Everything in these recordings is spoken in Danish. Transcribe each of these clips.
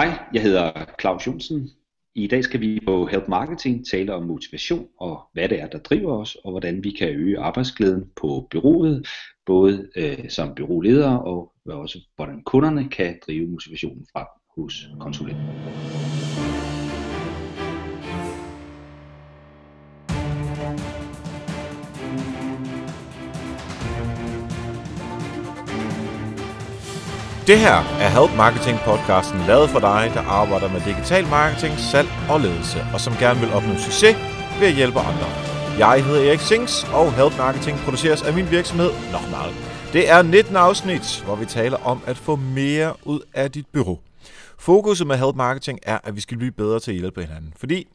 Hej, jeg hedder Claus Jonsen. I dag skal vi på Help Marketing tale om motivation og hvad det er, der driver os, og hvordan vi kan øge arbejdsglæden på byrådet, både øh, som byråledere og også hvordan kunderne kan drive motivationen frem hos konsulenten. Det her er Help Marketing podcasten lavet for dig, der arbejder med digital marketing, salg og ledelse, og som gerne vil opnå succes ved at hjælpe andre. Jeg hedder Erik Sings, og Help Marketing produceres af min virksomhed Nochmal. Det er 19 afsnit, hvor vi taler om at få mere ud af dit bureau. Fokuset med Help Marketing er, at vi skal blive bedre til at hjælpe hinanden, fordi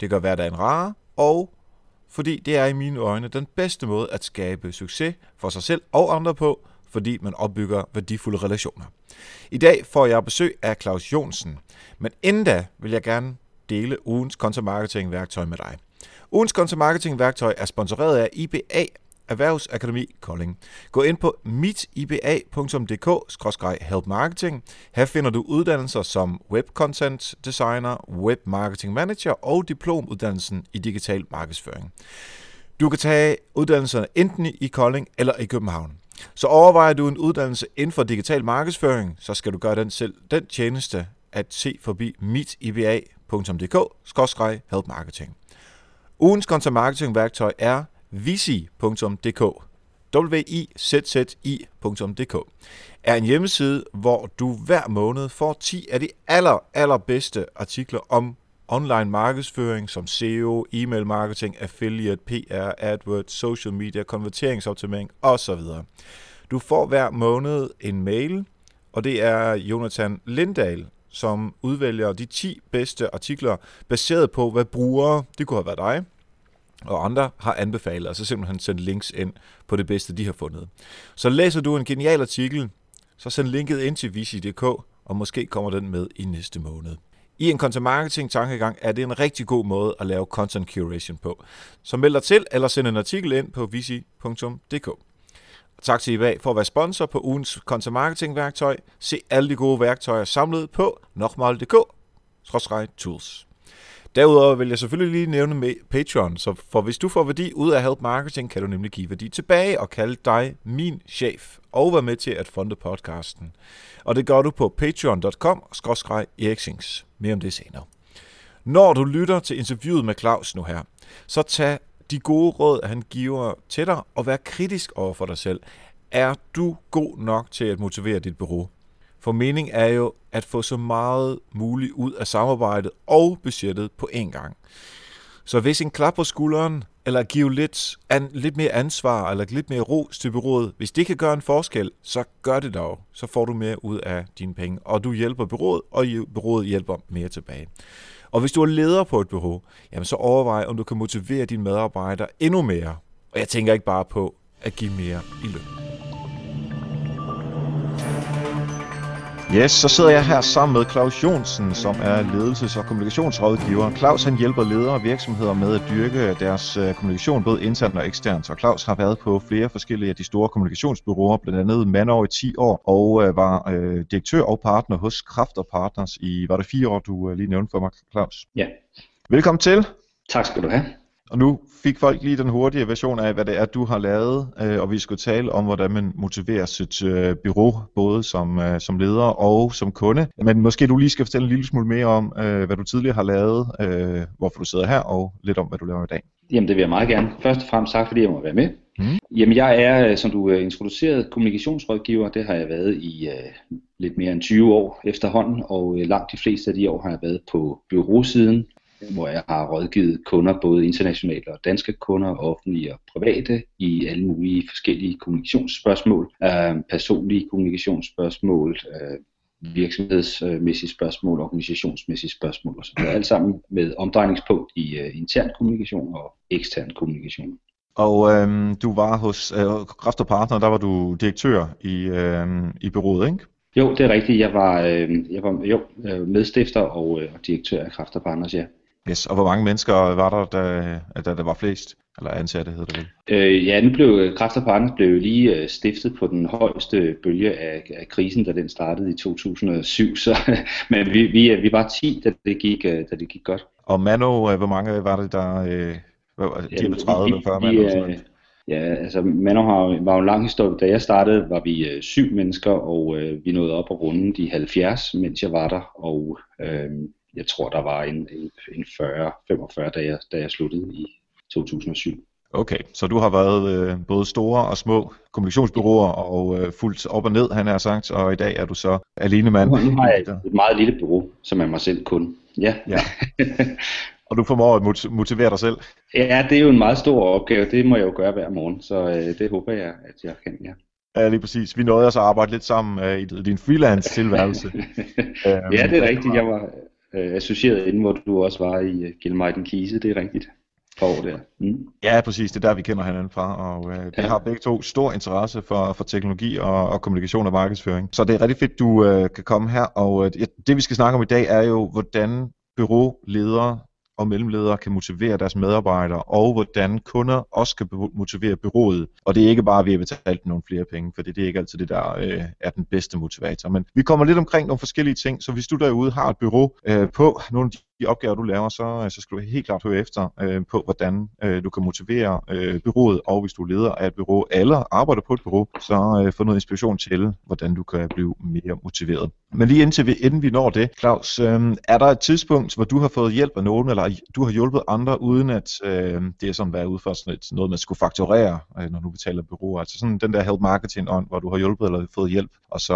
det gør hverdagen rarere, og fordi det er i mine øjne den bedste måde at skabe succes for sig selv og andre på, fordi man opbygger værdifulde relationer. I dag får jeg besøg af Claus Jonsen, men inden da vil jeg gerne dele ugens content marketing værktøj med dig. Ugens content marketing værktøj er sponsoreret af IBA Erhvervsakademi Kolding. Gå ind på mitiba.dk-helpmarketing. Her finder du uddannelser som Web Content Designer, Web Marketing Manager og diplomuddannelsen i digital markedsføring. Du kan tage uddannelserne enten i Kolding eller i København. Så overvejer du en uddannelse inden for digital markedsføring, så skal du gøre den selv den tjeneste at se forbi mitiba.dk-helpmarketing. Ugens content marketing værktøj er visi.dk wizzi.dk er en hjemmeside, hvor du hver måned får 10 af de aller, allerbedste artikler om online markedsføring som SEO, e-mail marketing, affiliate, PR, AdWords, social media, konverteringsoptimering osv. Du får hver måned en mail, og det er Jonathan Lindahl, som udvælger de 10 bedste artikler, baseret på, hvad brugere, det kunne have været dig, og andre har anbefalet, så simpelthen sendt links ind på det bedste, de har fundet. Så læser du en genial artikel, så send linket ind til visi.dk, og måske kommer den med i næste måned. I en content marketing tankegang er det en rigtig god måde at lave content curation på. Så meld dig til eller send en artikel ind på visi.dk. Tak til IBA for at være sponsor på ugens content marketing værktøj. Se alle de gode værktøjer samlet på nokmal.dk-tools. Derudover vil jeg selvfølgelig lige nævne med Patreon, så for hvis du får værdi ud af Help Marketing, kan du nemlig give værdi tilbage og kalde dig min chef og være med til at funde podcasten. Og det gør du på patreon.com-eriksings. Mere om det senere. Når du lytter til interviewet med Claus nu her, så tag de gode råd, han giver til dig, og vær kritisk over for dig selv. Er du god nok til at motivere dit bureau? For mening er jo at få så meget muligt ud af samarbejdet og budgettet på én gang. Så hvis en klap på skulderen, eller give lidt, an, lidt mere ansvar, eller lidt mere ros til byrådet, hvis det kan gøre en forskel, så gør det dog. Så får du mere ud af dine penge, og du hjælper byrådet, og byrådet hjælper mere tilbage. Og hvis du er leder på et bureau, jamen så overvej, om du kan motivere dine medarbejdere endnu mere. Og jeg tænker ikke bare på at give mere i løn. Yes, så sidder jeg her sammen med Claus Jonsen, som er ledelses- og kommunikationsrådgiver. Claus han hjælper ledere og virksomheder med at dyrke deres øh, kommunikation både internt og eksternt. Og Claus har været på flere forskellige af de store kommunikationsbyråer, blandt andet Manor i 10 år, og øh, var øh, direktør og partner hos Kraft og Partners i, var det fire år, du øh, lige nævnte for mig, Claus? Ja. Velkommen til. Tak skal du have. Og nu fik folk lige den hurtige version af, hvad det er, du har lavet, øh, og vi skulle tale om, hvordan man motiverer sit øh, bureau, både som, øh, som leder og som kunde. Men måske du lige skal fortælle en lille smule mere om, hvad du tidligere har lavet, hvorfor du sidder her, og lidt om, hvad du laver i dag. Jamen det vil jeg meget gerne. Først og fremmest tak, fordi jeg må være med. Mm. Jamen jeg er, som du introduceret, kommunikationsrådgiver. Det har jeg været i uh, lidt mere end 20 år efterhånden, og langt de fleste af de år har jeg været på byråsiden, hvor jeg har rådgivet kunder, både internationale og danske kunder, offentlige og private, i alle mulige forskellige kommunikationsspørgsmål, øh, personlige kommunikationsspørgsmål, øh, virksomhedsmæssige spørgsmål, organisationsmæssige spørgsmål osv. Alt sammen med omdrejningspunkt i uh, intern kommunikation og ekstern kommunikation. Og øhm, du var hos øh, Kraft og Partner, der var du direktør i, øh, i byrådet, ikke? Jo, det er rigtigt. Jeg var, øh, jeg var jo, øh, medstifter og øh, direktør af Kraft og Partners, ja. Yes, og hvor mange mennesker var der, da, da der var flest? Eller ansatte hedder det vel? Øh, ja, nu blev Kraft og Partners blev lige øh, stiftet på den højeste bølge af, af krisen, da den startede i 2007. Så, men vi, vi, vi var 10, da det gik, øh, da det gik godt. Og Mano, øh, hvor mange var det, der... Øh, de ja, 30 eller 40 Mano? Ja, altså Mano har, var jo en lang historie. Da jeg startede, var vi øh, syv mennesker, og øh, vi nåede op og runde de 70, mens jeg var der. Og øh, jeg tror, der var en, en, en 40-45, da jeg, da jeg sluttede i 2007. Okay, så du har været øh, både store og små kommunikationsbyråer og øh, fuldt op og ned, han har sagt, og i dag er du så alene mand. Nu har jeg et meget lille bureau, som er mig selv kun. Ja. ja. og du formår at motivere dig selv? Ja, det er jo en meget stor opgave. Det må jeg jo gøre hver morgen, så øh, det håber jeg, at jeg kan, ja. Ja, lige præcis. Vi nåede også at arbejde lidt sammen øh, i din freelance-tilværelse. ja, det er rigtigt. Jeg var øh, associeret inden, hvor du også var i uh, Gilmejden Kise, det er rigtigt år der. Mm. Ja, præcis. Det er der, vi kender hinanden fra, og øh, vi ja. har begge to stor interesse for, for teknologi og, og kommunikation og markedsføring. Så det er rigtig fedt, du øh, kan komme her, og øh, det vi skal snakke om i dag er jo, hvordan byråledere og mellemledere kan motivere deres medarbejdere, og hvordan kunder også kan motivere byrådet. Og det er ikke bare, ved at betale nogle flere penge, for det er ikke altid det, der øh, er den bedste motivator. Men vi kommer lidt omkring nogle forskellige ting, så hvis du derude har et bureau øh, på nogle af de opgaver, du laver, så, øh, så skal du helt klart høre efter øh, på, hvordan øh, du kan motivere øh, byrådet, og hvis du leder af et bureau eller arbejder på et bureau, så øh, få noget inspiration til, hvordan du kan blive mere motiveret. Men lige indtil vi, inden vi når det, Claus, øh, er der et tidspunkt, hvor du har fået hjælp af nogen, eller du har hjulpet andre, uden at øh, det er sådan været ud for sådan et, noget, man skulle fakturere, øh, når du betaler bureauer? Altså sådan den der help marketing on, hvor du har hjulpet eller fået hjælp, og så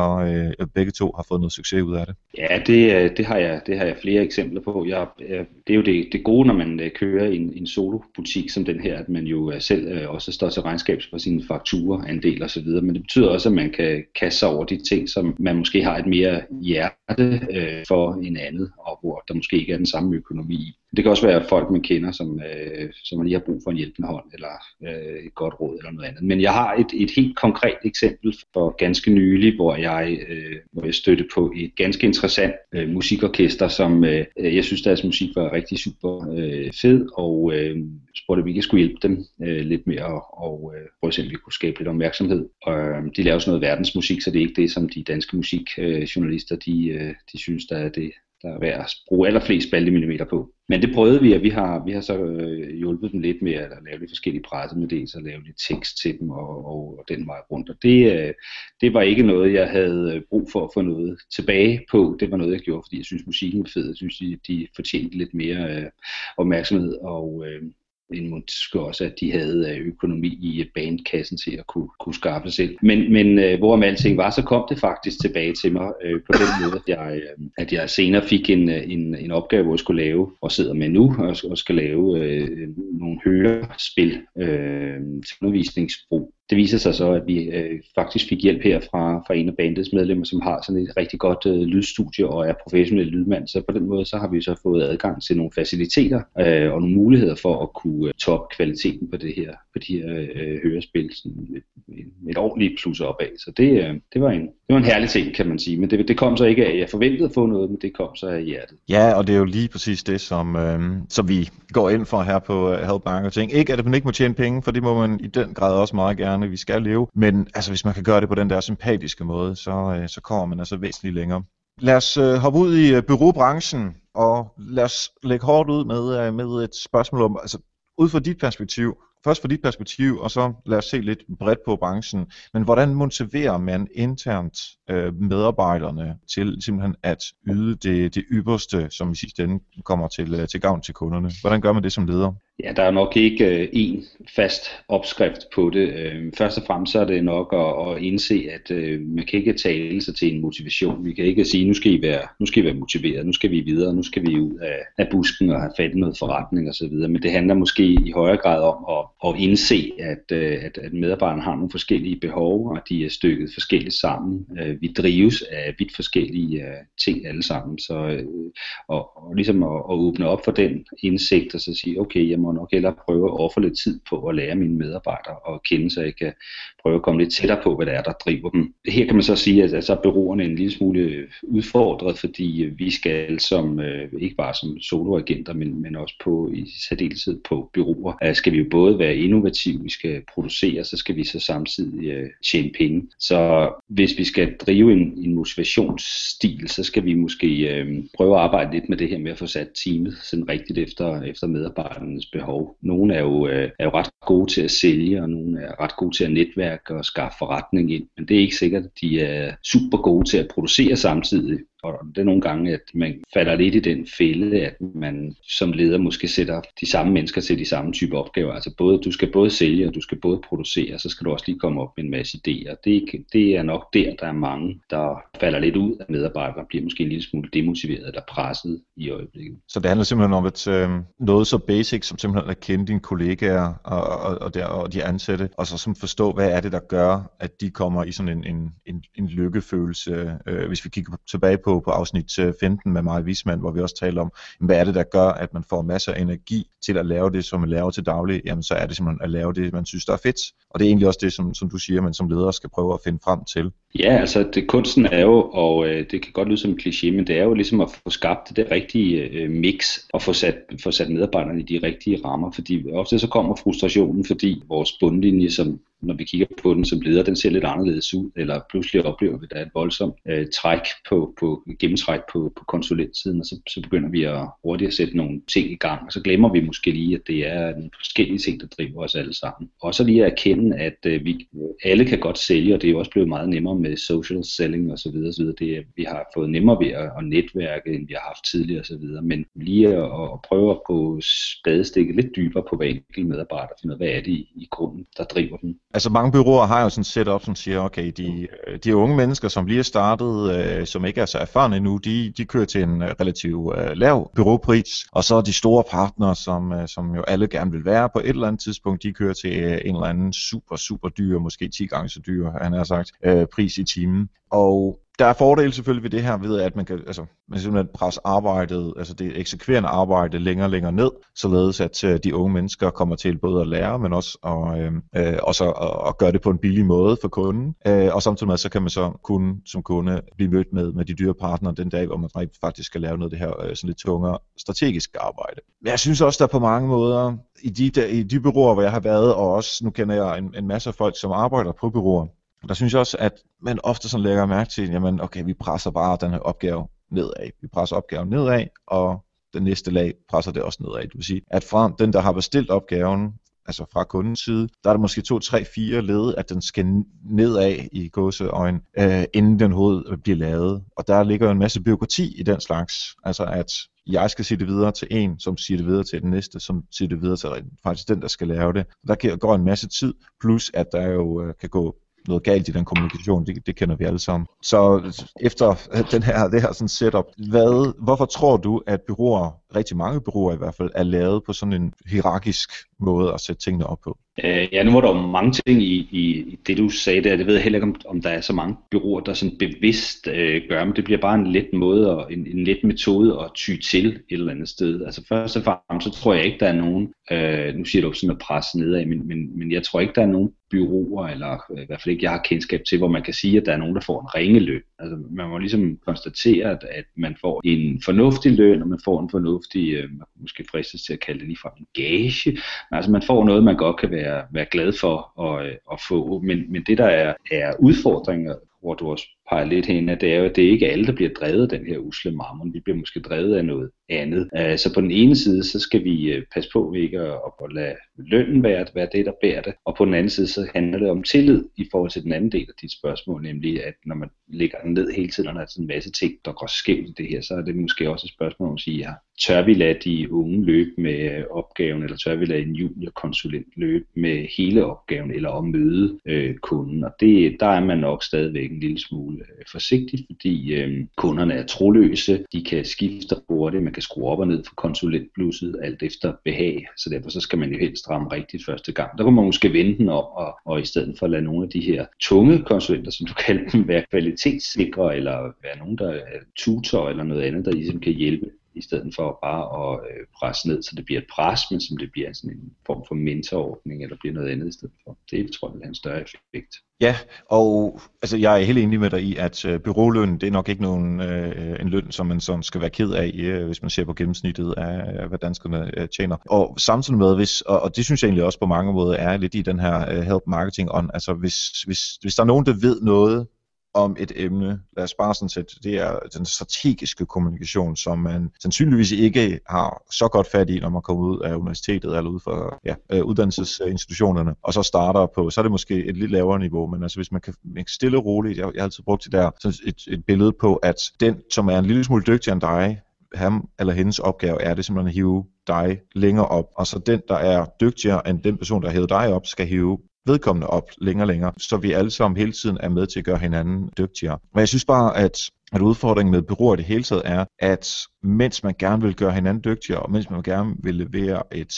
øh, begge to har fået noget succes ud af det? Ja, det, øh, det, har, jeg, det har jeg flere eksempler på. Jeg jeg, øh, det er jo det, det gode, når man øh, kører en, en solobutik som den her, at man jo øh, selv øh, også står til regnskab for sine fakturer, andel og så videre. Men det betyder også, at man kan kaste sig over de ting, som man måske har et mere hjerte øh, for en andet, og hvor der måske ikke er den samme økonomi det kan også være folk, man kender, som, øh, som man lige har brug for en hjælpende hånd, eller øh, et godt råd, eller noget andet. Men jeg har et, et helt konkret eksempel for ganske nylig, hvor jeg, øh, hvor jeg støtte på et ganske interessant øh, musikorkester, som øh, jeg synes, deres musik var rigtig super øh, fed, og øh, spurgte, om vi ikke skulle hjælpe dem øh, lidt mere, og, og øh, prøve at se, om vi kunne skabe lidt opmærksomhed. Og, øh, de laver sådan noget verdensmusik, så det er ikke det, som de danske musikjournalister, øh, de, øh, de synes, der er det, der er værd at bruge allerflest spaltemillimeter på. Men det prøvede vi, og vi har, vi har så øh, hjulpet dem lidt med at lave lidt forskellige pressemeddelelser, lave lidt tekst til dem og, og, og den vej rundt. Og det, øh, det var ikke noget, jeg havde øh, brug for at få noget tilbage på. Det var noget, jeg gjorde, fordi jeg synes, musikken var fed. Jeg synes, de, de fortjente lidt mere øh, opmærksomhed. Og, øh, end måske også, at de havde øh, økonomi i øh, bandkassen til at kunne, kunne skaffe selv. Men, men øh, hvorom alting var, så kom det faktisk tilbage til mig øh, på den måde, at jeg, øh, at jeg senere fik en, øh, en, en opgave, hvor jeg skulle lave, og sidder med nu, og, og skal lave øh, nogle hørespil øh, til undervisningsbrug det viser sig så, at vi øh, faktisk fik hjælp her fra, fra en af bandets medlemmer, som har sådan et rigtig godt øh, lydstudie og er professionel lydmand. Så på den måde så har vi så fået adgang til nogle faciliteter øh, og nogle muligheder for at kunne øh, toppe kvaliteten på det her på de her øh, øh hørespil sådan et, et ordentligt plus opad. Så det, øh, det, var en, det var en herlig ting, kan man sige. Men det, det kom så ikke af, jeg forventede at få noget, men det kom så af hjertet. Ja, og det er jo lige præcis det, som, øh, som vi går ind for her på øh, Help Marketing. Ikke at man ikke må tjene penge, for det må man i den grad også meget gerne gerne, vi skal leve. Men altså, hvis man kan gøre det på den der sympatiske måde, så, øh, så kommer man altså væsentligt længere. Lad os øh, hoppe ud i øh, byråbranchen, og lad os lægge hårdt ud med, øh, med et spørgsmål om, altså ud fra dit perspektiv, først fra dit perspektiv, og så lad os se lidt bredt på branchen. Men hvordan motiverer man internt øh, medarbejderne til simpelthen at yde det, det ypperste, som i sidste ende kommer til, øh, til gavn til kunderne? Hvordan gør man det som leder? Ja, der er nok ikke øh, en fast opskrift på det. Øh, først og fremmest så er det nok at, at indse, at øh, man kan ikke tale sig til en motivation. Vi kan ikke sige, nu skal I være, nu skal I være motiveret, nu skal vi videre, nu skal vi ud af, af busken og have fat i noget forretning osv. Men det handler måske i højere grad om at, at indse, at, øh, at, at medarbejderne har nogle forskellige behov, og de er stykket forskelligt sammen. Øh, vi drives af vidt forskellige øh, ting alle sammen. Så, øh, og, og ligesom at, at åbne op for den indsigt og så sige, okay, jeg må nok hellere prøve at ofre lidt tid på at lære mine medarbejdere at kende, så jeg kan prøve at komme lidt tættere på, hvad det er, der driver dem. Her kan man så sige, at så er bureauerne en lille smule øh, udfordret, fordi øh, vi skal som, øh, ikke bare som soloagenter, men, men også på i særdeleshed på bureauer, skal vi jo både være innovative, vi skal producere, så skal vi så samtidig tjene penge. Så hvis vi skal drive en, en motivationsstil, så skal vi måske øh, prøve at arbejde lidt med det her med at få sat teamet sådan rigtigt efter, efter medarbejdernes behov. Nogle er jo, øh, er jo ret gode til at sælge, og nogle er ret gode til at netværke og skaffe forretning ind, men det er ikke sikkert, at de er super gode til at producere samtidig. Og det er nogle gange, at man falder lidt i den fælde, at man som leder måske sætter de samme mennesker til de samme type opgaver. Altså både, du skal både sælge, og du skal både producere, og så skal du også lige komme op med en masse idéer. Det, det er nok der, der er mange, der falder lidt ud af medarbejdere, og bliver måske en lille smule demotiveret eller presset i øjeblikket. Så det handler simpelthen om at øh, noget så basic, som simpelthen at kende dine kollegaer og, og, og, der, og de ansatte, og så som forstå, hvad er det, der gør, at de kommer i sådan en, en, en, en lykkefølelse. Øh, hvis vi kigger tilbage på på, afsnit øh, 15 med Maja Wisman, hvor vi også taler om, hvad er det, der gør, at man får masser af energi til at lave det, som man laver til daglig, jamen så er det simpelthen at lave det, man synes, der er fedt. Og det er egentlig også det, som, som du siger, man som leder skal prøve at finde frem til. Ja, altså det, kunsten er jo, og øh, det kan godt lyde som en kliché, men det er jo ligesom at få skabt det rigtige øh, mix og få sat, få sat medarbejderne i de rigtige rammer, fordi ofte så kommer frustrationen, fordi vores bundlinje, som når vi kigger på den som leder, den ser lidt anderledes ud, eller pludselig oplever vi, at der er et voldsomt øh, træk på, på gennemtræk på, på konsulentsiden, og så, så begynder vi at hurtigt at sætte nogle ting i gang, og så glemmer vi måske lige, at det er nogle forskellige ting, der driver os alle sammen. Og så lige at erkende, at øh, vi alle kan godt sælge, og det er jo også blevet meget nemmere med social selling osv. osv. Det, vi har fået nemmere ved at, at netværke, end vi har haft tidligere osv. Men lige at, at prøve at gå spadestikket lidt dybere på hver enkelt medarbejder, finde ud af, hvad er det i, i grunden, der driver dem. Altså mange byråer har jo sådan et setup, som siger, okay, de, øh, de unge mennesker, som lige er startet, øh, som ikke er så erfarne endnu, de, de kører til en øh, relativt øh, lav byråpris, og så de store partnere, som, øh, som jo alle gerne vil være på et eller andet tidspunkt, de kører til øh, en eller anden super, super dyr, måske 10 gange så dyr, han har sagt, øh, pris i timen. Og der er fordele selvfølgelig ved det her, ved at man kan, altså, man simpelthen presse arbejdet, altså det eksekverende arbejde længere og længere ned, således at uh, de unge mennesker kommer til både at lære, men også at, øh, øh, også at, at gøre det på en billig måde for kunden. Øh, og samtidig med, så kan man så kun som kunde blive mødt med, med de dyre partnere den dag, hvor man faktisk skal lave noget af det her øh, sådan lidt tungere strategisk arbejde. Men jeg synes også, der på mange måder, i de, der, i de byråer, hvor jeg har været, og også nu kender jeg en, en masse folk, som arbejder på byråer, der synes jeg også, at man ofte sådan lægger mærke til, jamen okay, vi presser bare den her opgave nedad. Vi presser opgaven nedad, og den næste lag presser det også nedad. Det vil sige, at fra den, der har bestilt opgaven, altså fra kundens side, der er der måske 2, 3, 4 led, at den skal nedad i gåseøjen, øh, inden den hoved bliver lavet. Og der ligger en masse byråkrati i den slags. Altså at jeg skal sige det videre til en, som siger det videre til den næste, som siger det videre til faktisk den, der skal lave det. Der går en masse tid, plus at der jo øh, kan gå noget galt i den kommunikation, det, det kender vi alle sammen. Så efter den her, det her sådan setup, hvad, hvorfor tror du, at byråer, rigtig mange byråer i hvert fald, er lavet på sådan en hierarkisk måde at sætte tingene op på? Øh, ja, nu var der jo mange ting i, i, i det, du sagde der. Det ved jeg heller ikke, om, om der er så mange byråer, der sådan bevidst øh, gør, men det bliver bare en let måde og en, en let metode at ty til et eller andet sted. Altså først og fremmest, så tror jeg ikke, der er nogen, øh, nu siger du sådan at presse nedad, men, men, men jeg tror ikke, der er nogen byråer, eller øh, i hvert fald ikke, jeg har kendskab til, hvor man kan sige, at der er nogen, der får en ringeløn. Altså man må ligesom konstatere, at, at man får en fornuftig løn, og man får en fornuftig, øh, man måske fristes til at kalde det lige fra en gage, men altså man får noget, man godt kan være, være glad for at, øh, at få. Men, men det, der er, er udfordringer, hvor du også peger lidt hen, at det er jo, at det er ikke alle, der bliver drevet af den her usle mammon. Vi bliver måske drevet af noget andet. Øh, så på den ene side, så skal vi øh, passe på ved ikke at, at lade lønnen være, være det, der bærer det. Og på den anden side, så handler det om tillid i forhold til den anden del af dit spørgsmål, nemlig at når man ligger ned hele tiden, og der er sådan en masse ting, der går skævt i det her, så er det måske også et spørgsmål om at sige, ja, tør vi lade de unge løbe med øh, opgaven, eller tør vi lade en juniorkonsulent løbe med hele opgaven, eller at møde øh, kunden. Og det, der er man nok stadigvæk en lille smule Øh, forsigtigt, fordi øh, kunderne er troløse, de kan skifte hurtigt, man kan skrue op og ned for konsulentblusset, alt efter behag, så derfor så skal man jo helst ramme rigtigt første gang. Der kunne man måske vende den om, og, og i stedet for at lade nogle af de her tunge konsulenter, som du kalder dem, være kvalitetssikre, eller være nogen, der er tutor eller noget andet, der ligesom kan hjælpe i stedet for bare at øh, presse ned, så det bliver et pres, men som det bliver sådan en form for mentorordning, eller bliver noget andet i stedet for. Det tror jeg vil have en større effekt. Ja, og altså, jeg er helt enig med dig i, at øh, byråløn, det er nok ikke nogen, øh, en løn, som man sådan skal være ked af, øh, hvis man ser på gennemsnittet af, øh, hvad danskerne øh, tjener. Og samtidig med, hvis, og, og det synes jeg egentlig også på mange måder er lidt i den her øh, help marketing on, altså hvis, hvis, hvis der er nogen, der ved noget om et emne. Lad os bare sådan set, det er den strategiske kommunikation, som man sandsynligvis ikke har så godt fat i, når man kommer ud af universitetet eller ud fra ja, øh, uddannelsesinstitutionerne, og så starter på, så er det måske et lidt lavere niveau, men altså hvis man kan stille og roligt, jeg, jeg har altid brugt det der, sådan et, et billede på, at den, som er en lille smule dygtigere end dig, ham eller hendes opgave er det simpelthen at hive dig længere op. Og så den, der er dygtigere end den person, der har hævet dig op, skal hive vedkommende op længere og længere, så vi alle sammen hele tiden er med til at gøre hinanden dygtigere. Men jeg synes bare, at at udfordringen med bureauer i det hele taget er, at mens man gerne vil gøre hinanden dygtigere, og mens man gerne vil levere et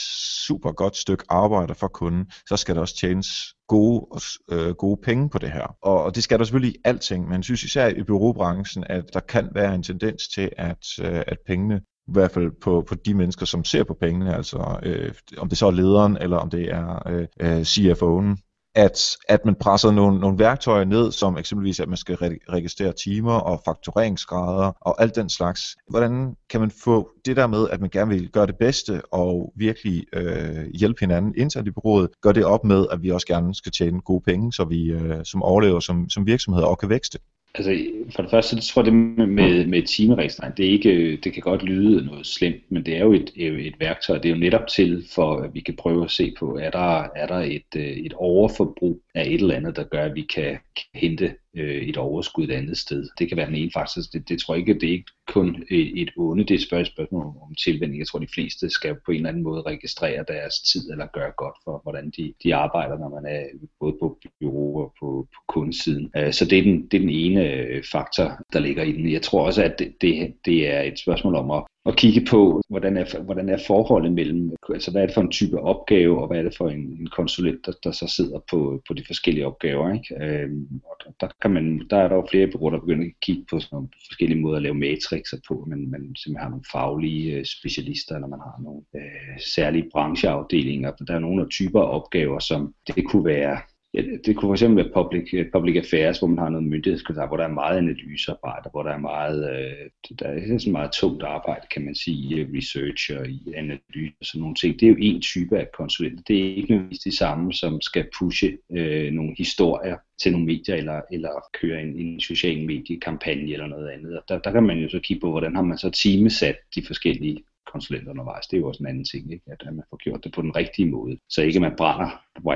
super godt stykke arbejde for kunden, så skal der også tjenes gode, øh, gode penge på det her. Og, og det skal der selvfølgelig i alting, men jeg synes især i bureaubranchen, at der kan være en tendens til, at, øh, at pengene i hvert fald på, på de mennesker, som ser på pengene, altså øh, om det så er lederen, eller om det er øh, øh CFO'en, at, at man presser nogle, nogle værktøjer ned, som eksempelvis, at man skal re- registrere timer og faktureringsgrader og alt den slags. Hvordan kan man få det der med, at man gerne vil gøre det bedste og virkelig øh, hjælpe hinanden internt i bureauet, gør det op med, at vi også gerne skal tjene gode penge, så vi øh, som overlever som, som virksomheder og kan vækste? Altså, for det første, så tror jeg, det med, med timeregistrering, det, er ikke, det kan godt lyde noget slemt, men det er jo et, et værktøj, det er jo netop til, for at vi kan prøve at se på, er der, er der et, øh, et overforbrug af et eller andet, der gør, at vi kan, kan hente øh, et overskud et andet sted. Det kan være den ene faktor. Det, det tror jeg ikke, det er ikke kun øh, et, onde, det er et spørgsmål om tilvænding. Jeg tror, de fleste skal på en eller anden måde registrere deres tid eller gøre godt for, hvordan de, de arbejder, når man er både på bureau og på, på kundesiden. Øh, så det er, den, det er den ene øh, faktor, der ligger i den. Jeg tror også, at det, det, det er et spørgsmål om at at kigge på, hvordan er, hvordan er forholdet mellem, altså hvad er det for en type opgave, og hvad er det for en, en konsulent, der, der så sidder på, på de forskellige opgaver. Ikke? Øhm, og der, der, kan man, der er der jo flere bureauer, der begynder at kigge på sådan nogle forskellige måder at lave matrixer på, men man simpelthen har nogle faglige øh, specialister, eller man har nogle øh, særlige brancheafdelinger. Der er nogle typer opgaver, som det kunne være Ja, det kunne fx være public, øh, public affairs, hvor man har noget myndighedskontakt, hvor der er meget analysearbejde, hvor der er meget, øh, der er sådan meget tungt arbejde, kan man sige, i øh, research og i analyse og sådan nogle ting. Det er jo en type af konsulenter. Det er ikke nødvendigvis det samme, som skal pushe øh, nogle historier til nogle medier, eller, eller køre en, en social mediekampagne eller noget andet. Og der, der kan man jo så kigge på, hvordan har man så timesat de forskellige konsulenter undervejs. Det er jo også en anden ting, ikke? At, man får gjort det på den rigtige måde. Så ikke man brænder,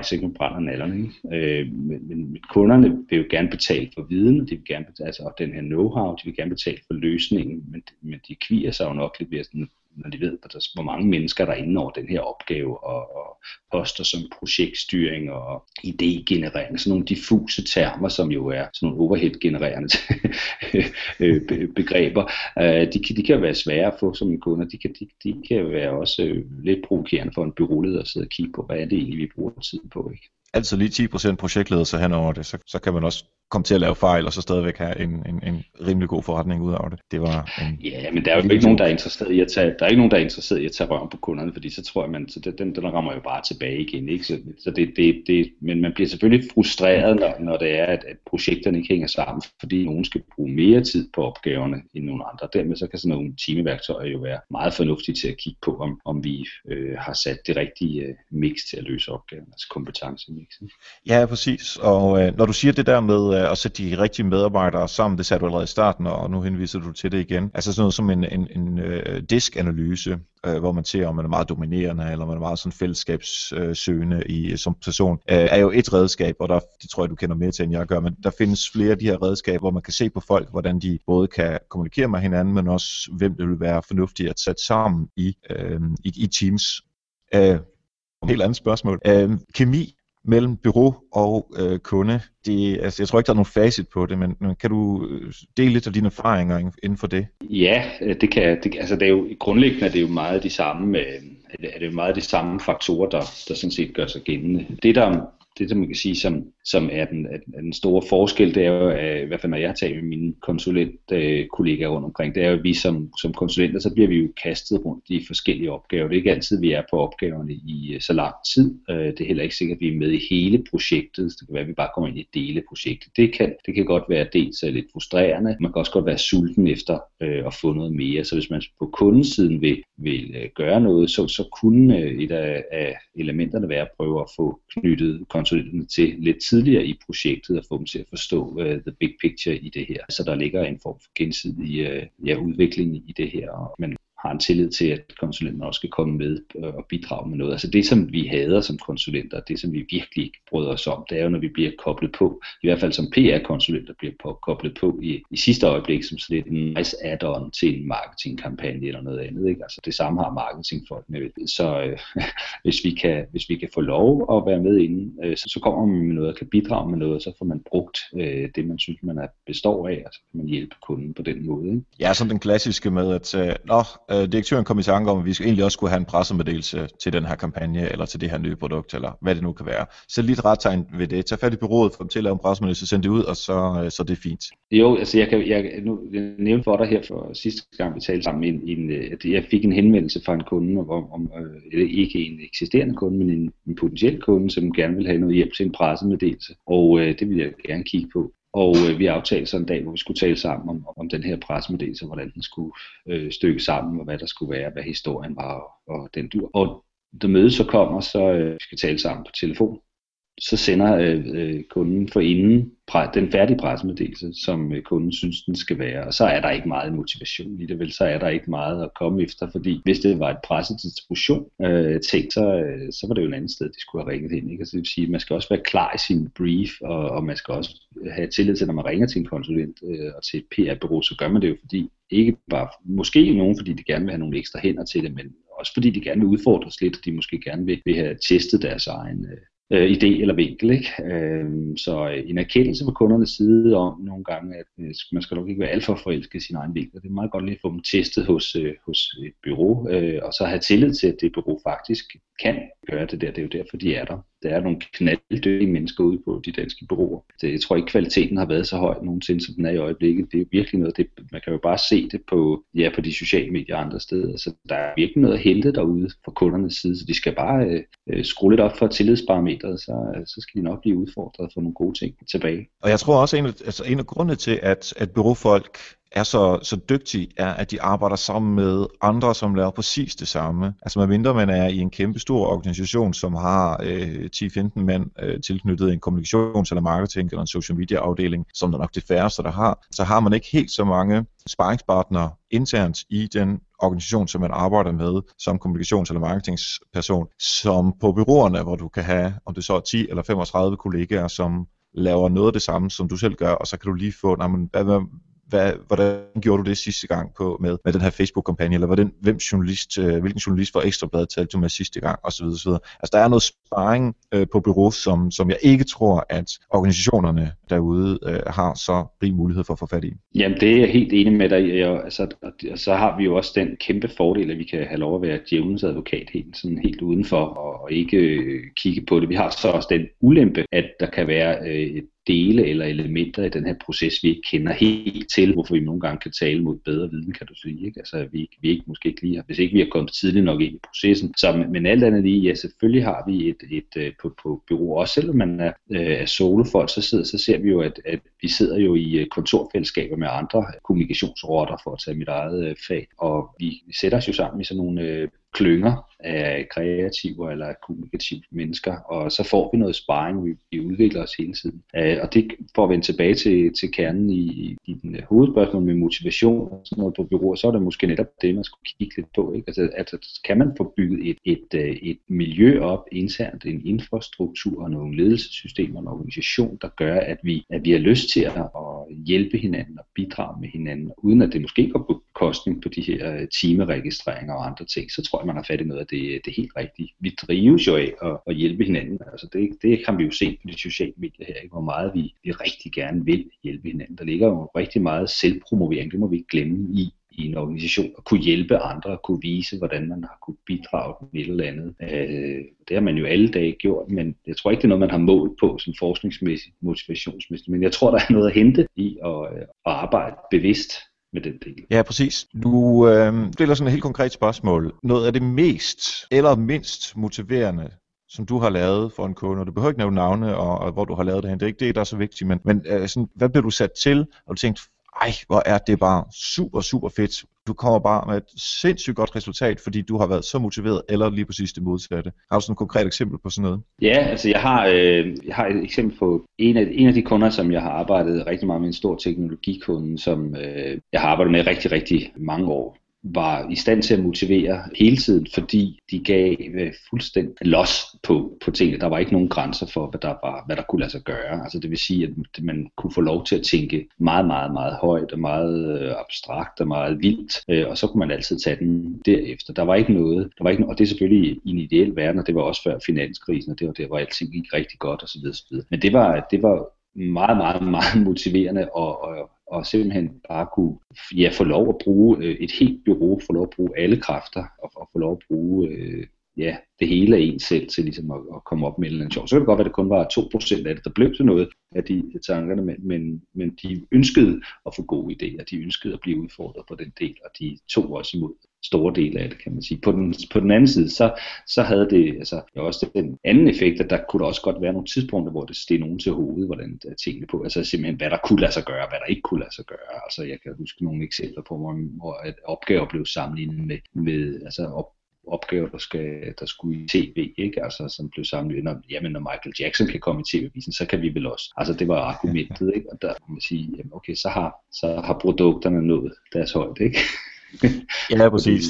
så ikke man brænder nallerne. Ikke? Øh, men, men, kunderne vil jo gerne betale for viden, og de vil gerne betale, altså, og den her know-how, de vil gerne betale for løsningen, men, men de kvier sig jo nok lidt ved sådan når de ved, hvor mange mennesker der er inde over den her opgave, og, og poster som projektstyring og idégenerering, sådan nogle diffuse termer, som jo er sådan nogle overhead-genererende øh, begreber, øh, de, kan, de kan være svære at få som en kunde, de kan, de, de kan være også øh, lidt provokerende for en byråleder at sidde og kigge på, hvad er det egentlig, vi bruger tid på. Ikke? Altså lige 10% projektledelse hen over det, så, så kan man også komme til at lave fejl, og så stadigvæk have en, en, en rimelig god forretning ud af det. Det var en Ja, men der er jo ikke nogen, der er interesseret i at tage, der er ikke nogen, der er interesseret i at tage røven på kunderne, fordi så tror jeg, man, så det, den, den rammer jo bare tilbage igen. Ikke? Så, så det, det, det, men man bliver selvfølgelig frustreret, når, når det er, at, at projekterne ikke hænger sammen, fordi nogen skal bruge mere tid på opgaverne end nogle andre. Dermed så kan sådan nogle timeværktøjer jo være meget fornuftige til at kigge på, om, om vi øh, har sat det rigtige øh, mix til at løse opgaven, altså kompetencemix. Ja, præcis. Og øh, når du siger det der med øh, og sætte de rigtige medarbejdere sammen, det sagde du allerede i starten, og nu henviser du til det igen. Altså sådan noget som en, en, en øh, diskanalyse, øh, hvor man ser, om man er meget dominerende, eller man er meget sådan fællesskabssøgende i, øh, som person, øh, er jo et redskab, og der, det tror jeg, du kender mere til, end jeg gør, men der findes flere af de her redskaber, hvor man kan se på folk, hvordan de både kan kommunikere med hinanden, men også hvem det vil være fornuftigt at sætte sammen i, øh, i, i teams. Øh, helt andet spørgsmål. Øh, kemi mellem bureau og øh, kunde. Det, altså, jeg tror ikke, der er nogen facit på det, men, men kan du øh, dele lidt af dine erfaringer inden for det? Ja, øh, det kan det, altså det er jo grundlæggende er det jo meget de samme, øh, er det jo meget de samme faktorer, der, der sådan set gør sig gældende. Det der det, som man kan sige, som, som er, den, er den store forskel, det er jo, at, i hvert fald når jeg taler med mine konsulentkollegaer rundt omkring, det er jo, at vi som, som konsulenter, så bliver vi jo kastet rundt i forskellige opgaver. Det er ikke altid, vi er på opgaverne i øh, så lang tid. Øh, det er heller ikke sikkert, at vi er med i hele projektet. Det kan være, at vi bare kommer ind i dele af projektet. Det kan, det kan godt være dels lidt frustrerende. Man kan også godt være sulten efter øh, at få noget mere. Så hvis man på kundesiden vil, vil gøre noget, så, så kunne et af, af elementerne være at prøve at få knyttet konsulenterne til lidt tidligere i projektet og få dem til at forstå uh, the big picture i det her. Så der ligger en form for gensidig uh, ja, udvikling i det her. Men har en tillid til, at konsulenten også skal komme med øh, og bidrage med noget. Altså det, som vi hader som konsulenter, det som vi virkelig ikke bryder os om, det er jo, når vi bliver koblet på, i hvert fald som PR-konsulenter bliver på, koblet på i, i sidste øjeblik, som sådan en nice add-on til en marketingkampagne eller noget andet. Ikke? Altså det samme har marketingfolkene. Så øh, hvis, vi kan, hvis vi kan få lov at være med inden, øh, så, så kommer man med noget og kan bidrage med noget, og så får man brugt øh, det, man synes, man er består af, og så kan man hjælpe kunden på den måde. Ikke? Ja, som den klassiske med, at øh, nå, øh, direktøren kom i tanke om, at vi egentlig også skulle have en pressemeddelelse til den her kampagne, eller til det her nye produkt, eller hvad det nu kan være. Så lige et rettegn ved det. Tag fat i byrådet, få dem til at lave en pressemeddelelse, send det ud, og så, øh, så det er fint. Jo, altså jeg kan jeg, nu, jeg nævnte for dig her for sidste gang, vi talte sammen, en, en, øh, at jeg fik en henvendelse fra en kunde, om, om øh, ikke en eksisterende kunde, men en, en potentiel kunde, som gerne vil have noget hjælp til en pressemeddelelse. Og øh, det vil jeg gerne kigge på. Og øh, vi aftalte så en dag, hvor vi skulle tale sammen om, om den her pressemeddelelse, hvordan den skulle øh, stykke sammen, og hvad der skulle være, hvad historien var, og, og den dur. Og da mødet så kommer, så øh, vi skal tale sammen på telefon så sender øh, øh, kunden for inden den færdige pressemeddelelse, som øh, kunden synes, den skal være. Og så er der ikke meget motivation i det, vel? Så er der ikke meget at komme efter, fordi hvis det var et pressedistribution øh, ting, så, øh, så var det jo et andet sted, de skulle have ringet ind. Ikke? Altså, det vil sige, man skal også være klar i sin brief, og, og man skal også have tillid til, når man ringer til en konsulent øh, og til et PR-bureau, så gør man det jo, fordi ikke bare, måske nogen, fordi de gerne vil have nogle ekstra hænder til det, men også fordi de gerne vil udfordres lidt, og de måske gerne vil, vil have testet deres egen øh, øh, idé eller vinkel. Ikke? Øhm, øh, så en erkendelse fra kundernes side om nogle gange, at øh, man skal nok ikke være alt for forelsket i sin egen vinkel. Det er meget godt lige at få dem testet hos, øh, hos et bureau, øh, og så have tillid til, at det bureau faktisk kan gøre det der. Det er jo derfor, de er der. Der er nogle knalddygtige mennesker ude på de danske bureauer. Det, jeg tror ikke, kvaliteten har været så høj nogensinde, som den er i øjeblikket. Det er virkelig noget, det, man kan jo bare se det på, ja, på de sociale medier og andre steder. Så der er virkelig noget at hente derude fra kundernes side, så de skal bare øh, øh skrue lidt op for tillidsparametret, så, øh, så skal de nok blive udfordret for nogle gode ting tilbage. Og jeg tror også, en af, altså en af grundene til, at, at bureaufolk er så, så dygtige, er, at de arbejder sammen med andre, som laver præcis det samme. Altså medmindre man er i en kæmpe stor organisation, som har øh, 10-15 mand øh, tilknyttet en kommunikations- eller marketing- eller en social media afdeling, som der nok det færreste, der har, så har man ikke helt så mange sparringspartnere internt i den organisation, som man arbejder med som kommunikations- eller marketingsperson, som på byråerne, hvor du kan have, om det så er 10 eller 35 kollegaer, som laver noget af det samme, som du selv gør, og så kan du lige få, men, hvad, hvad, hvordan gjorde du det sidste gang på med, med den her Facebook-kampagne, eller hvordan, hvem journalist, øh, hvilken journalist for Ekstrabladet talte du med sidste gang, osv. osv. Altså der er noget sparring øh, på bureau, som, som jeg ikke tror, at organisationerne derude øh, har så rig mulighed for at få fat i. Jamen det er jeg helt enig med dig i, og, altså, og så har vi jo også den kæmpe fordel, at vi kan have lov at være djævelens advokat helt, sådan helt udenfor, og, og ikke øh, kigge på det. Vi har så også den ulempe, at der kan være øh, et dele eller elementer i den her proces, vi ikke kender helt til, hvorfor vi nogle gange kan tale mod bedre viden, kan du sige. Ikke? Altså, vi, vi ikke, måske ikke lige har, hvis ikke vi har kommet tidligt nok ind i processen. Så, men alt andet lige, ja, selvfølgelig har vi et, et, et på, på bureau, også selvom man er, øh, er solofolk, så, sidder, så ser vi jo, at, at vi sidder jo i øh, kontorfællesskaber med andre kommunikationsrotter, for at tage mit eget øh, fag, og vi, vi sætter os jo sammen i sådan nogle øh, klynger af kreative eller kommunikative mennesker, og så får vi noget sparring, vi, vi udvikler os hele tiden. Uh, og det får vi tilbage til, til kernen i, i den øh, hovedspørgsmål med motivation og sådan noget på bureauer, så er det måske netop det, man skulle kigge lidt på. Ikke? Altså, altså, kan man få bygget et, et, øh, et miljø op internt, en infrastruktur og nogle ledelsessystemer, en organisation, der gør, at vi, at vi har lyst til at, at hjælpe hinanden og bidrage med hinanden, uden at det måske går på kostning på de her timeregistreringer og andre ting, så tror at man har fat i noget af det, det helt rigtige. Vi drives jo af at, at hjælpe hinanden. Altså det, det kan vi jo se på de sociale medier her, ikke? hvor meget vi, vi rigtig gerne vil hjælpe hinanden. Der ligger jo rigtig meget selvpromovering, det må vi ikke glemme i i en organisation at kunne hjælpe andre at kunne vise, hvordan man har kunne bidrage med et eller andet. Øh, det har man jo alle dage gjort, men jeg tror ikke, det er noget, man har målt på som forskningsmæssigt, motivationsmæssigt. Men jeg tror, der er noget at hente i at, øh, at arbejde bevidst med den del. Ja, præcis. Øhm, du øh, stiller sådan et helt konkret spørgsmål. Noget af det mest eller mindst motiverende som du har lavet for en kunde, og du behøver ikke nævne navne, og, og hvor du har lavet det hen. Det er ikke det, der er så vigtigt, men, men øh, sådan, hvad bliver du sat til, og du tænkt, ej, hvor er det bare super, super fedt. Du kommer bare med et sindssygt godt resultat, fordi du har været så motiveret, eller lige præcis det modsatte. Har du sådan et konkret eksempel på sådan noget? Ja, altså jeg har, øh, jeg har et eksempel på en af, en af de kunder, som jeg har arbejdet rigtig meget med, en stor teknologikunde, som øh, jeg har arbejdet med rigtig, rigtig mange år var i stand til at motivere hele tiden, fordi de gav øh, fuldstændig los på, på tingene. Der var ikke nogen grænser for, hvad der, var, hvad der kunne lade sig gøre. Altså det vil sige, at man kunne få lov til at tænke meget, meget, meget højt og meget øh, abstrakt og meget vildt, øh, og så kunne man altid tage den derefter. Der var ikke noget, der var ikke, og det er selvfølgelig i en ideel verden, og det var også før finanskrisen, og det var der, hvor alting gik rigtig godt osv. Men det var, det var meget, meget, meget motiverende og, og, og simpelthen bare kunne ja, få lov at bruge øh, et helt bureau, få lov at bruge alle kræfter og, og få lov at bruge øh, ja, det hele af en selv til ligesom at, at komme op med en eller anden sjov. Så kan det godt være, at det kun var 2% af det, der blev til noget af de tankerne, men, men, men de ønskede at få gode idéer, de ønskede at blive udfordret på den del, og de tog også imod store del af det, kan man sige. På den, på den anden side, så, så havde det altså, også den anden effekt, at der kunne der også godt være nogle tidspunkter, hvor det steg nogen til hovedet, hvordan der tingene på, altså simpelthen, hvad der kunne lade sig gøre, hvad der ikke kunne lade sig gøre. Altså, jeg kan huske nogle eksempler på, hvor, hvor opgaver blev sammenlignet med, med altså op, opgaver, der, skal, der skulle i tv, ikke? Altså, som blev sammenlignet, når, jamen, når Michael Jackson kan komme i tv-avisen, så kan vi vel også. Altså, det var argumentet, ikke? Og der kan man sige, jamen, okay, så har, så har produkterne nået deres højde, ikke? Ja, præcis.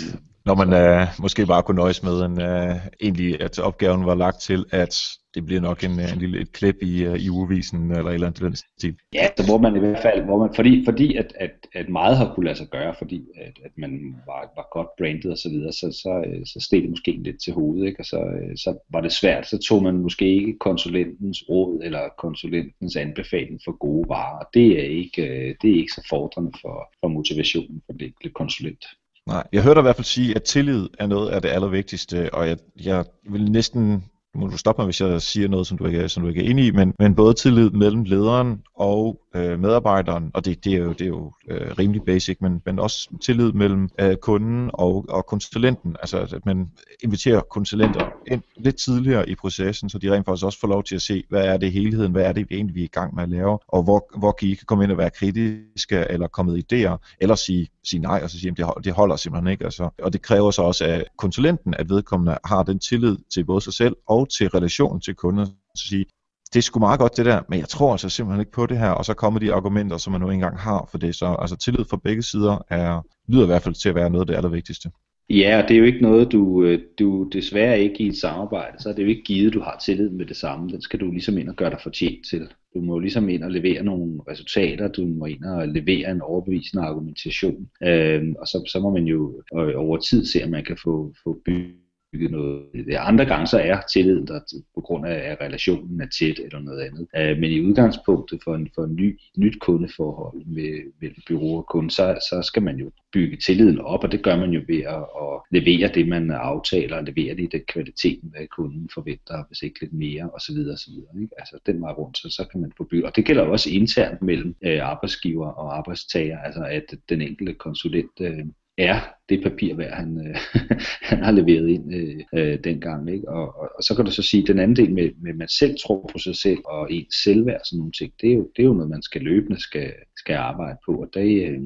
Når man øh, måske bare kunne nøjes med, en, øh, egentlig, at opgaven var lagt til, at det bliver nok en, en lille et klip i, uh, i ugevisen eller et eller andet den stil. Ja, så hvor man i hvert fald, hvor man, fordi, fordi at, at, at meget har kunne lade sig gøre, fordi at, at man var, var godt brandet og så videre, så, så, så steg det måske lidt til hovedet, ikke? og så, så var det svært, så tog man måske ikke konsulentens råd eller konsulentens anbefaling for gode varer. Det er ikke, øh, det er ikke så fordrende for, for motivationen for det enkelte konsulent. Nej, jeg hørte i hvert fald sige, at tillid er noget af det allervigtigste, og jeg, jeg vil næsten må du stoppe mig, hvis jeg siger noget, som du ikke, som du ikke er enig i, men, men både tillid mellem lederen og øh, medarbejderen, og det, det er jo, det er jo øh, rimelig basic, men, men også tillid mellem øh, kunden og, og konsulenten, altså at man inviterer konsulenter ind lidt tidligere i processen, så de rent faktisk også får lov til at se, hvad er det helheden, hvad er det egentlig, vi er i gang med at lave, og hvor, hvor kan I kan komme ind og være kritiske, eller komme med idéer, eller sige, sige nej, og så sige, at det, det holder simpelthen ikke, altså, og det kræver så også af konsulenten, at vedkommende har den tillid til både sig selv og til relationen til kunden, så sige, det er sgu meget godt det der, men jeg tror altså simpelthen ikke på det her, og så kommer de argumenter, som man nu engang har for det. Så altså tillid fra begge sider er, lyder i hvert fald til at være noget af det allervigtigste. Ja, og det er jo ikke noget, du, øh, du desværre ikke i et samarbejde, så er det jo ikke givet, du har tillid med det samme. Den skal du ligesom ind og gøre dig fortjent til. Du må ligesom ind og levere nogle resultater, du må ind og levere en overbevisende argumentation, øhm, og så, så må man jo øh, over tid se, om man kan få, få bygget bygget noget. Det andre gange så er tilliden der på grund af, at relationen er tæt eller noget andet. Øh, men i udgangspunktet for en, for en ny, nyt kundeforhold med, med bureau og kunde, så, så skal man jo bygge tilliden op, og det gør man jo ved at, at levere det, man aftaler, og levere det i den kvaliteten, hvad kunden forventer, hvis ikke lidt mere, osv. osv. Ikke? Altså den vej rundt, så, så kan man få bygget. Og det gælder også internt mellem øh, arbejdsgiver og arbejdstager, altså at den enkelte konsulent øh, er det papir værd, han, øh, han har leveret ind øh, øh, dengang. Ikke? Og, og, og så kan du så sige, at den anden del med, med, at man selv tror på sig selv og ens selvværd, sådan nogle ting, det er jo, det er jo noget, man skal løbende skal, skal arbejde på. Og det, øh,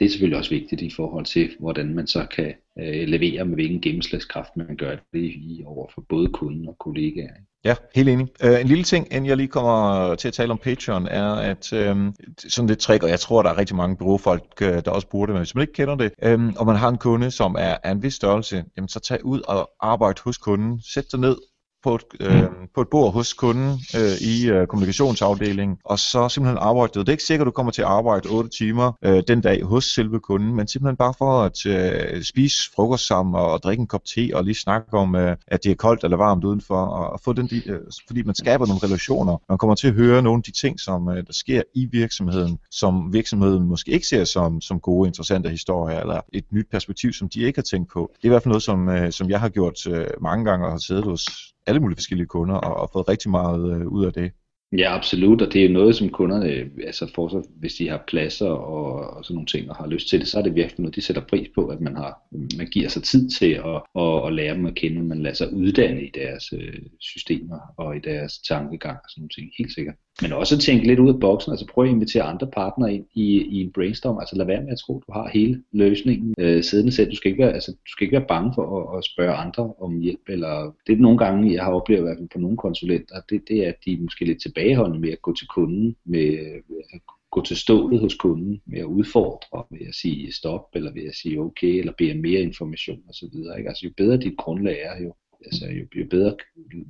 det er selvfølgelig også vigtigt i forhold til, hvordan man så kan øh, levere med hvilken gennemslagskraft man gør det i over for både kunden og kollegaer. Ja, helt enig. Uh, en lille ting, inden jeg lige kommer til at tale om Patreon, er, at um, sådan lidt trick, og jeg tror, der er rigtig mange bureaufolk, uh, øh, der også bruger det, men hvis man ikke kender det, um, og man har en kunde, som er af en vis størrelse, jamen så tag ud og arbejde hos kunden, sæt dig ned, på et, øh, på et bord hos kunden øh, i øh, kommunikationsafdelingen, og så simpelthen arbejde. Det er ikke sikkert, at du kommer til at arbejde 8 timer øh, den dag hos selve kunden, men simpelthen bare for at øh, spise frokost sammen og, og drikke en kop te og lige snakke om, øh, at det er koldt eller varmt udenfor, og, og få den, øh, fordi man skaber nogle relationer. Man kommer til at høre nogle af de ting, som øh, der sker i virksomheden, som virksomheden måske ikke ser som, som gode, interessante historier, eller et nyt perspektiv, som de ikke har tænkt på. Det er i hvert fald noget, som, øh, som jeg har gjort øh, mange gange og har siddet hos alle mulige forskellige kunder og, og fået rigtig meget øh, ud af det. Ja, absolut, og det er jo noget, som kunderne øh, altså for sig, hvis de har pladser og, og sådan nogle ting, og har lyst til det, så er det virkelig noget, de sætter pris på, at man har man giver sig tid til at, at, at lære dem at kende, man lader sig uddanne i deres øh, systemer og i deres tankegang og sådan nogle ting, helt sikkert. Men også tænke lidt ud af boksen, altså prøv at invitere andre partnere ind i, i en brainstorm, altså lad være med at tro, at du har hele løsningen øh, siddende selv. Du skal, ikke være, altså, du skal ikke være bange for at, at spørge andre om hjælp, eller det er nogle gange, jeg har oplevet i hvert fald på nogle konsulenter, det, det er, at de er måske lidt tilbageholdende med at gå til kunden, med øh, at gå til stålet hos kunden, med at udfordre, ved at sige stop, eller ved at sige okay, eller bede om mere information osv. Altså jo bedre dit grundlag er, jo, altså, jo, jo bedre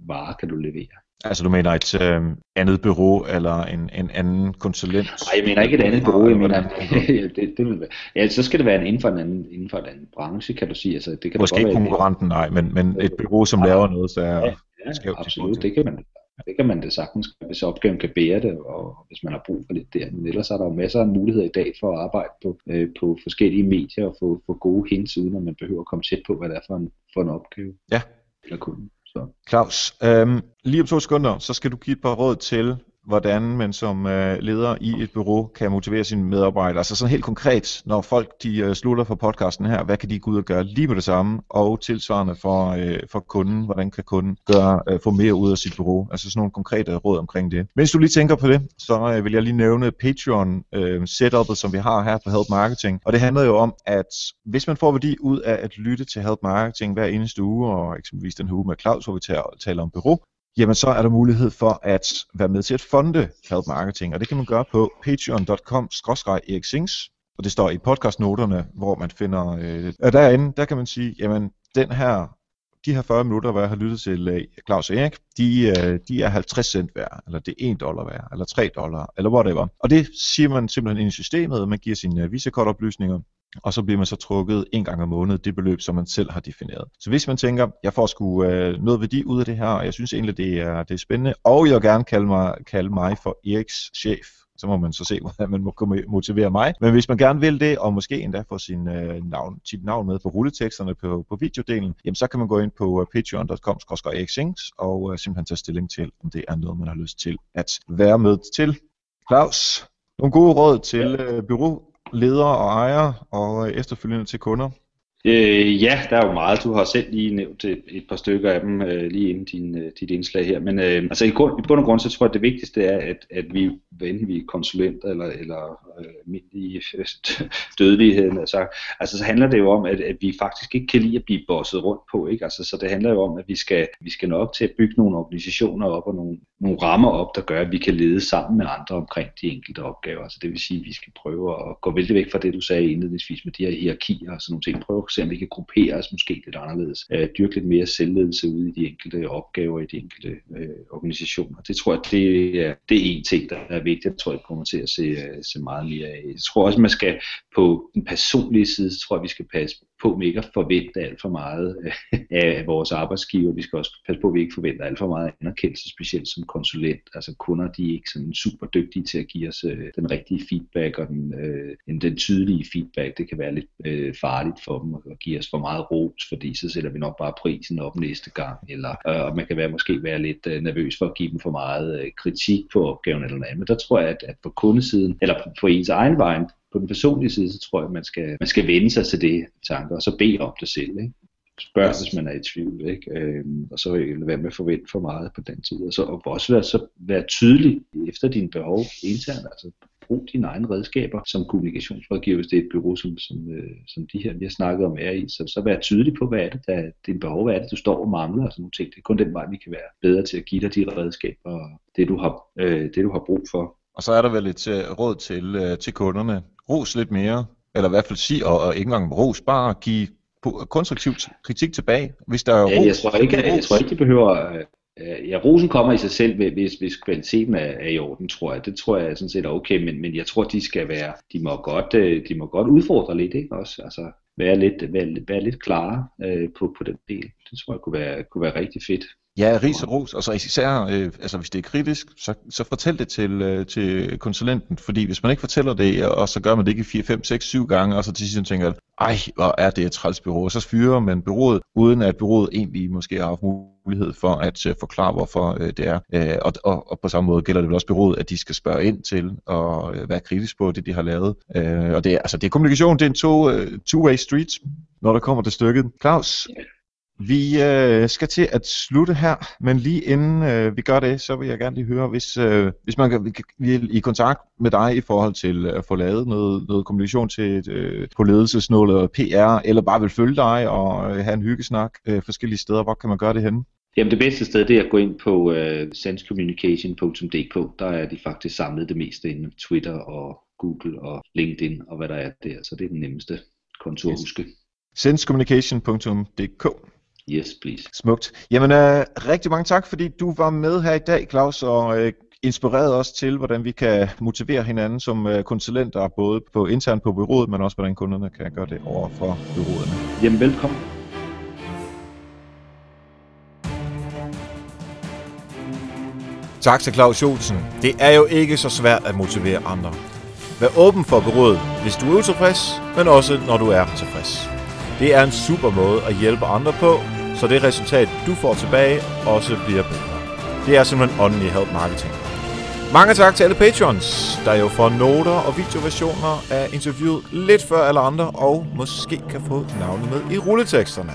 varer kan du levere. Altså du mener et øh, andet bureau eller en, en anden konsulent? Nej, jeg mener ikke et andet bureau, jeg mener, det, det vil være. Ja, så skal det være inden for en anden, inden for en anden branche, kan du sige. Altså, det kan Måske ikke konkurrenten, nej, men, men et bureau, som laver noget, så er ja, ja, skævt absolut, det kan man det kan man det sagtens, hvis opgaven kan bære det, og hvis man har brug for lidt der. Men ellers er der jo masser af muligheder i dag for at arbejde på, øh, på forskellige medier og få, få gode hints, uden at man behøver at komme tæt på, hvad det er for en, for en opgave. Ja. Eller kunden. Så. Claus, øhm, lige om to sekunder, så skal du give et par råd til, hvordan man som øh, leder i et bureau kan motivere sine medarbejdere. Altså sådan helt konkret, når folk de øh, slutter for podcasten her, hvad kan de gå ud og gøre lige med det samme, og tilsvarende for, øh, for kunden, hvordan kan kunden gøre, øh, få mere ud af sit bureau. Altså sådan nogle konkrete råd omkring det. Mens du lige tænker på det, så øh, vil jeg lige nævne Patreon øh, setupet, som vi har her på Help Marketing. Og det handler jo om, at hvis man får værdi ud af at lytte til Help Marketing hver eneste uge, og eksempelvis den her uge med Claus, hvor vi taler om bureau, jamen så er der mulighed for at være med til at fonde Help Marketing, og det kan man gøre på patreon.com eriksings og det står i podcastnoterne, hvor man finder, øh, derinde, der kan man sige, jamen den her, de her 40 minutter, hvor jeg har lyttet til øh, Claus og Erik, de, øh, de er 50 cent værd, eller det er 1 dollar værd, eller 3 dollar, eller whatever. Og det siger man simpelthen ind i systemet, man giver sine øh, visakortoplysninger, og så bliver man så trukket en gang om måneden det beløb, som man selv har defineret. Så hvis man tænker, jeg får sgu øh, noget værdi ud af det her, og jeg synes egentlig, det er, det er spændende, og jeg vil gerne kalde mig, kalde mig for Eriks chef, så må man så se, hvordan man må motivere mig. Men hvis man gerne vil det, og måske endda få sin, øh, navn, sit navn med på rulleteksterne på, på videodelen, jamen så kan man gå ind på øh, patreon.com og øh, simpelthen tage stilling til, om det er noget, man har lyst til at være med til. Claus, nogle gode råd til øh, bureau ledere og ejere og øh, efterfølgende til kunder? Øh, ja, der er jo meget. Du har selv lige nævnt et, et par stykker af dem øh, lige inden din, øh, dit indslag her. Men øh, altså i, grund, i bund og grund, så tror jeg, at det vigtigste er, at, at vi, enten vi er konsulenter eller, eller øh, almindelige dødeligheden, altså, altså så handler det jo om, at, at vi faktisk ikke kan lide at blive bosset rundt på. Ikke? Altså, så det handler jo om, at vi skal, vi skal nå op til at bygge nogle organisationer op og nogle, nogle rammer op, der gør, at vi kan lede sammen med andre omkring de enkelte opgaver. Altså det vil sige, at vi skal prøve at gå vældig væk fra det, du sagde indledningsvis med de her hierarkier og sådan nogle ting. Prøve se, om vi kan gruppere os måske lidt anderledes. Øh, dyrke lidt mere selvledelse ude i de enkelte opgaver i de enkelte øh, organisationer. Det tror jeg, det er, det er en ting, der er vigtigt. Jeg tror, jeg kommer til at se, øh, se meget mere af. Jeg tror også, man skal på den personlige side, så tror jeg, vi skal passe på med ikke at forvente alt for meget øh, af vores arbejdsgiver. Vi skal også passe på, at vi ikke forventer alt for meget anerkendelse, specielt som konsulent. Altså kunder, de er ikke sådan super dygtige til at give os øh, den rigtige feedback og den, øh, den tydelige feedback. Det kan være lidt øh, farligt for dem at give os for meget ros, fordi så sætter vi nok bare prisen op næste gang. Eller øh, man kan være, måske være lidt øh, nervøs for at give dem for meget øh, kritik på opgaven eller noget. Men der tror jeg, at, at på kundesiden, eller på ens egen vej, på den personlige side, så tror jeg, at man skal, man skal vende sig til det tanker, og så bede om det selv. Ikke? Spørg, hvis man er i tvivl, ikke? Øhm, og så lade være med at forvente for meget på den tid. Og så og også være, så være tydelig efter dine behov internt, altså brug dine egne redskaber som kommunikationsrådgiver, hvis det er et bureau, som, som, øh, som de her, vi har snakket om, er i. Så, så vær tydelig på, hvad er det, der, din behov, hvad er det, du står og mangler, og sådan nogle ting. Det er kun den vej, vi kan være bedre til at give dig de redskaber, og det du har, øh, det, du har brug for. Og så er der vel et uh, råd til, uh, til kunderne. Ros lidt mere, eller i hvert fald sige, og, og ikke engang ros, bare give konstruktiv kritik tilbage, hvis der er ja, jeg tror ikke, jeg, jeg tror ikke, de behøver, Øh, ja, rosen kommer i sig selv, hvis, hvis kvaliteten er, er i orden, tror jeg. Det tror jeg sådan set er okay, men, men jeg tror, de skal være, de må godt, øh, de må godt udfordre lidt, ikke også? Altså være lidt, være, være lidt klare øh, på, på den del. Det tror jeg kunne være, kunne være rigtig fedt. Ja, ris og ros, og så især, øh, altså hvis det er kritisk, så, så fortæl det til, øh, til konsulenten, fordi hvis man ikke fortæller det, og så gør man det ikke 4, 5, 6, 7 gange, og så til sidst tænker, ej, hvor er det et træls bureau, så fyrer man bureauet, uden at bureauet egentlig måske har haft mulighed for at øh, forklare, hvorfor øh, det er. Øh, og, og, og på samme måde gælder det vel også bureauet, at de skal spørge ind til og øh, være kritisk på det, de har lavet. Øh, og det er, altså, det er kommunikation, det er en to, øh, two-way street, når der kommer til stykket. Claus, vi øh, skal til at slutte her, men lige inden øh, vi gør det, så vil jeg gerne lige høre, hvis, øh, hvis man kan, vil i kontakt med dig i forhold til at få lavet noget, noget kommunikation til øh, på ledelsesnål eller PR, eller bare vil følge dig og øh, have en hyggesnak øh, forskellige steder, hvor kan man gøre det henne? Jamen det bedste sted, det er at gå ind på øh, sensecommunication.dk. Der er de faktisk samlet det meste inden Twitter og Google og LinkedIn og hvad der er der, så det er den nemmeste konto at huske. sensecommunication.dk Yes, please. Smukt. Jamen, øh, rigtig mange tak, fordi du var med her i dag, Claus, og øh, inspireret os til, hvordan vi kan motivere hinanden som øh, konsulenter, både på internt på byrådet, men også hvordan kunderne kan gøre det over for byrådene. Jamen, velkommen. Tak til Claus Jolsen. Det er jo ikke så svært at motivere andre. Vær åben for byrådet, hvis du er utilfreds, men også når du er tilfreds. Det er en super måde at hjælpe andre på, så det resultat, du får tilbage, også bliver bedre. Det er simpelthen åndelig help marketing. Mange tak til alle patrons, der jo får noter og videoversioner af interviewet lidt før alle andre, og måske kan få navnet med i rulleteksterne.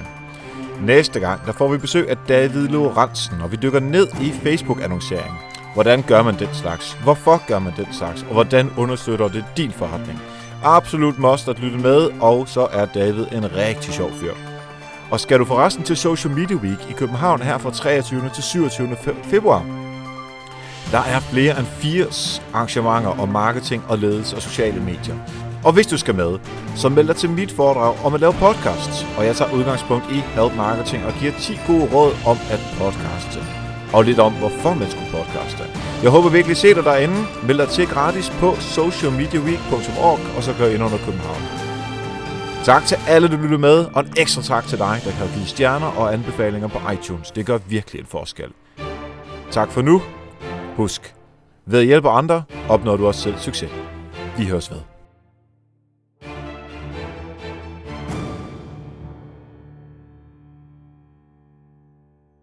Næste gang, der får vi besøg af David Lorentzen, og vi dykker ned i Facebook-annoncering. Hvordan gør man den slags? Hvorfor gør man den slags? Og hvordan understøtter det din forretning? Absolut must at lytte med, og så er David en rigtig sjov fyr. Og skal du forresten til Social Media Week i København her fra 23. til 27. februar? Der er flere end 80 arrangementer om marketing og ledelse og sociale medier. Og hvis du skal med, så meld dig til mit foredrag om at lave podcasts, Og jeg tager udgangspunkt i Help Marketing og giver 10 gode råd om at podcaste. Og lidt om, hvorfor man skulle podcaste. Jeg håber virkelig at se dig derinde. Meld dig til gratis på socialmediaweek.org og så gør ind under København. Tak til alle, der lyttede med, og en ekstra tak til dig, der kan give stjerner og anbefalinger på iTunes. Det gør virkelig en forskel. Tak for nu. Husk, ved at hjælpe andre, opnår du også selv succes. Vi høres ved.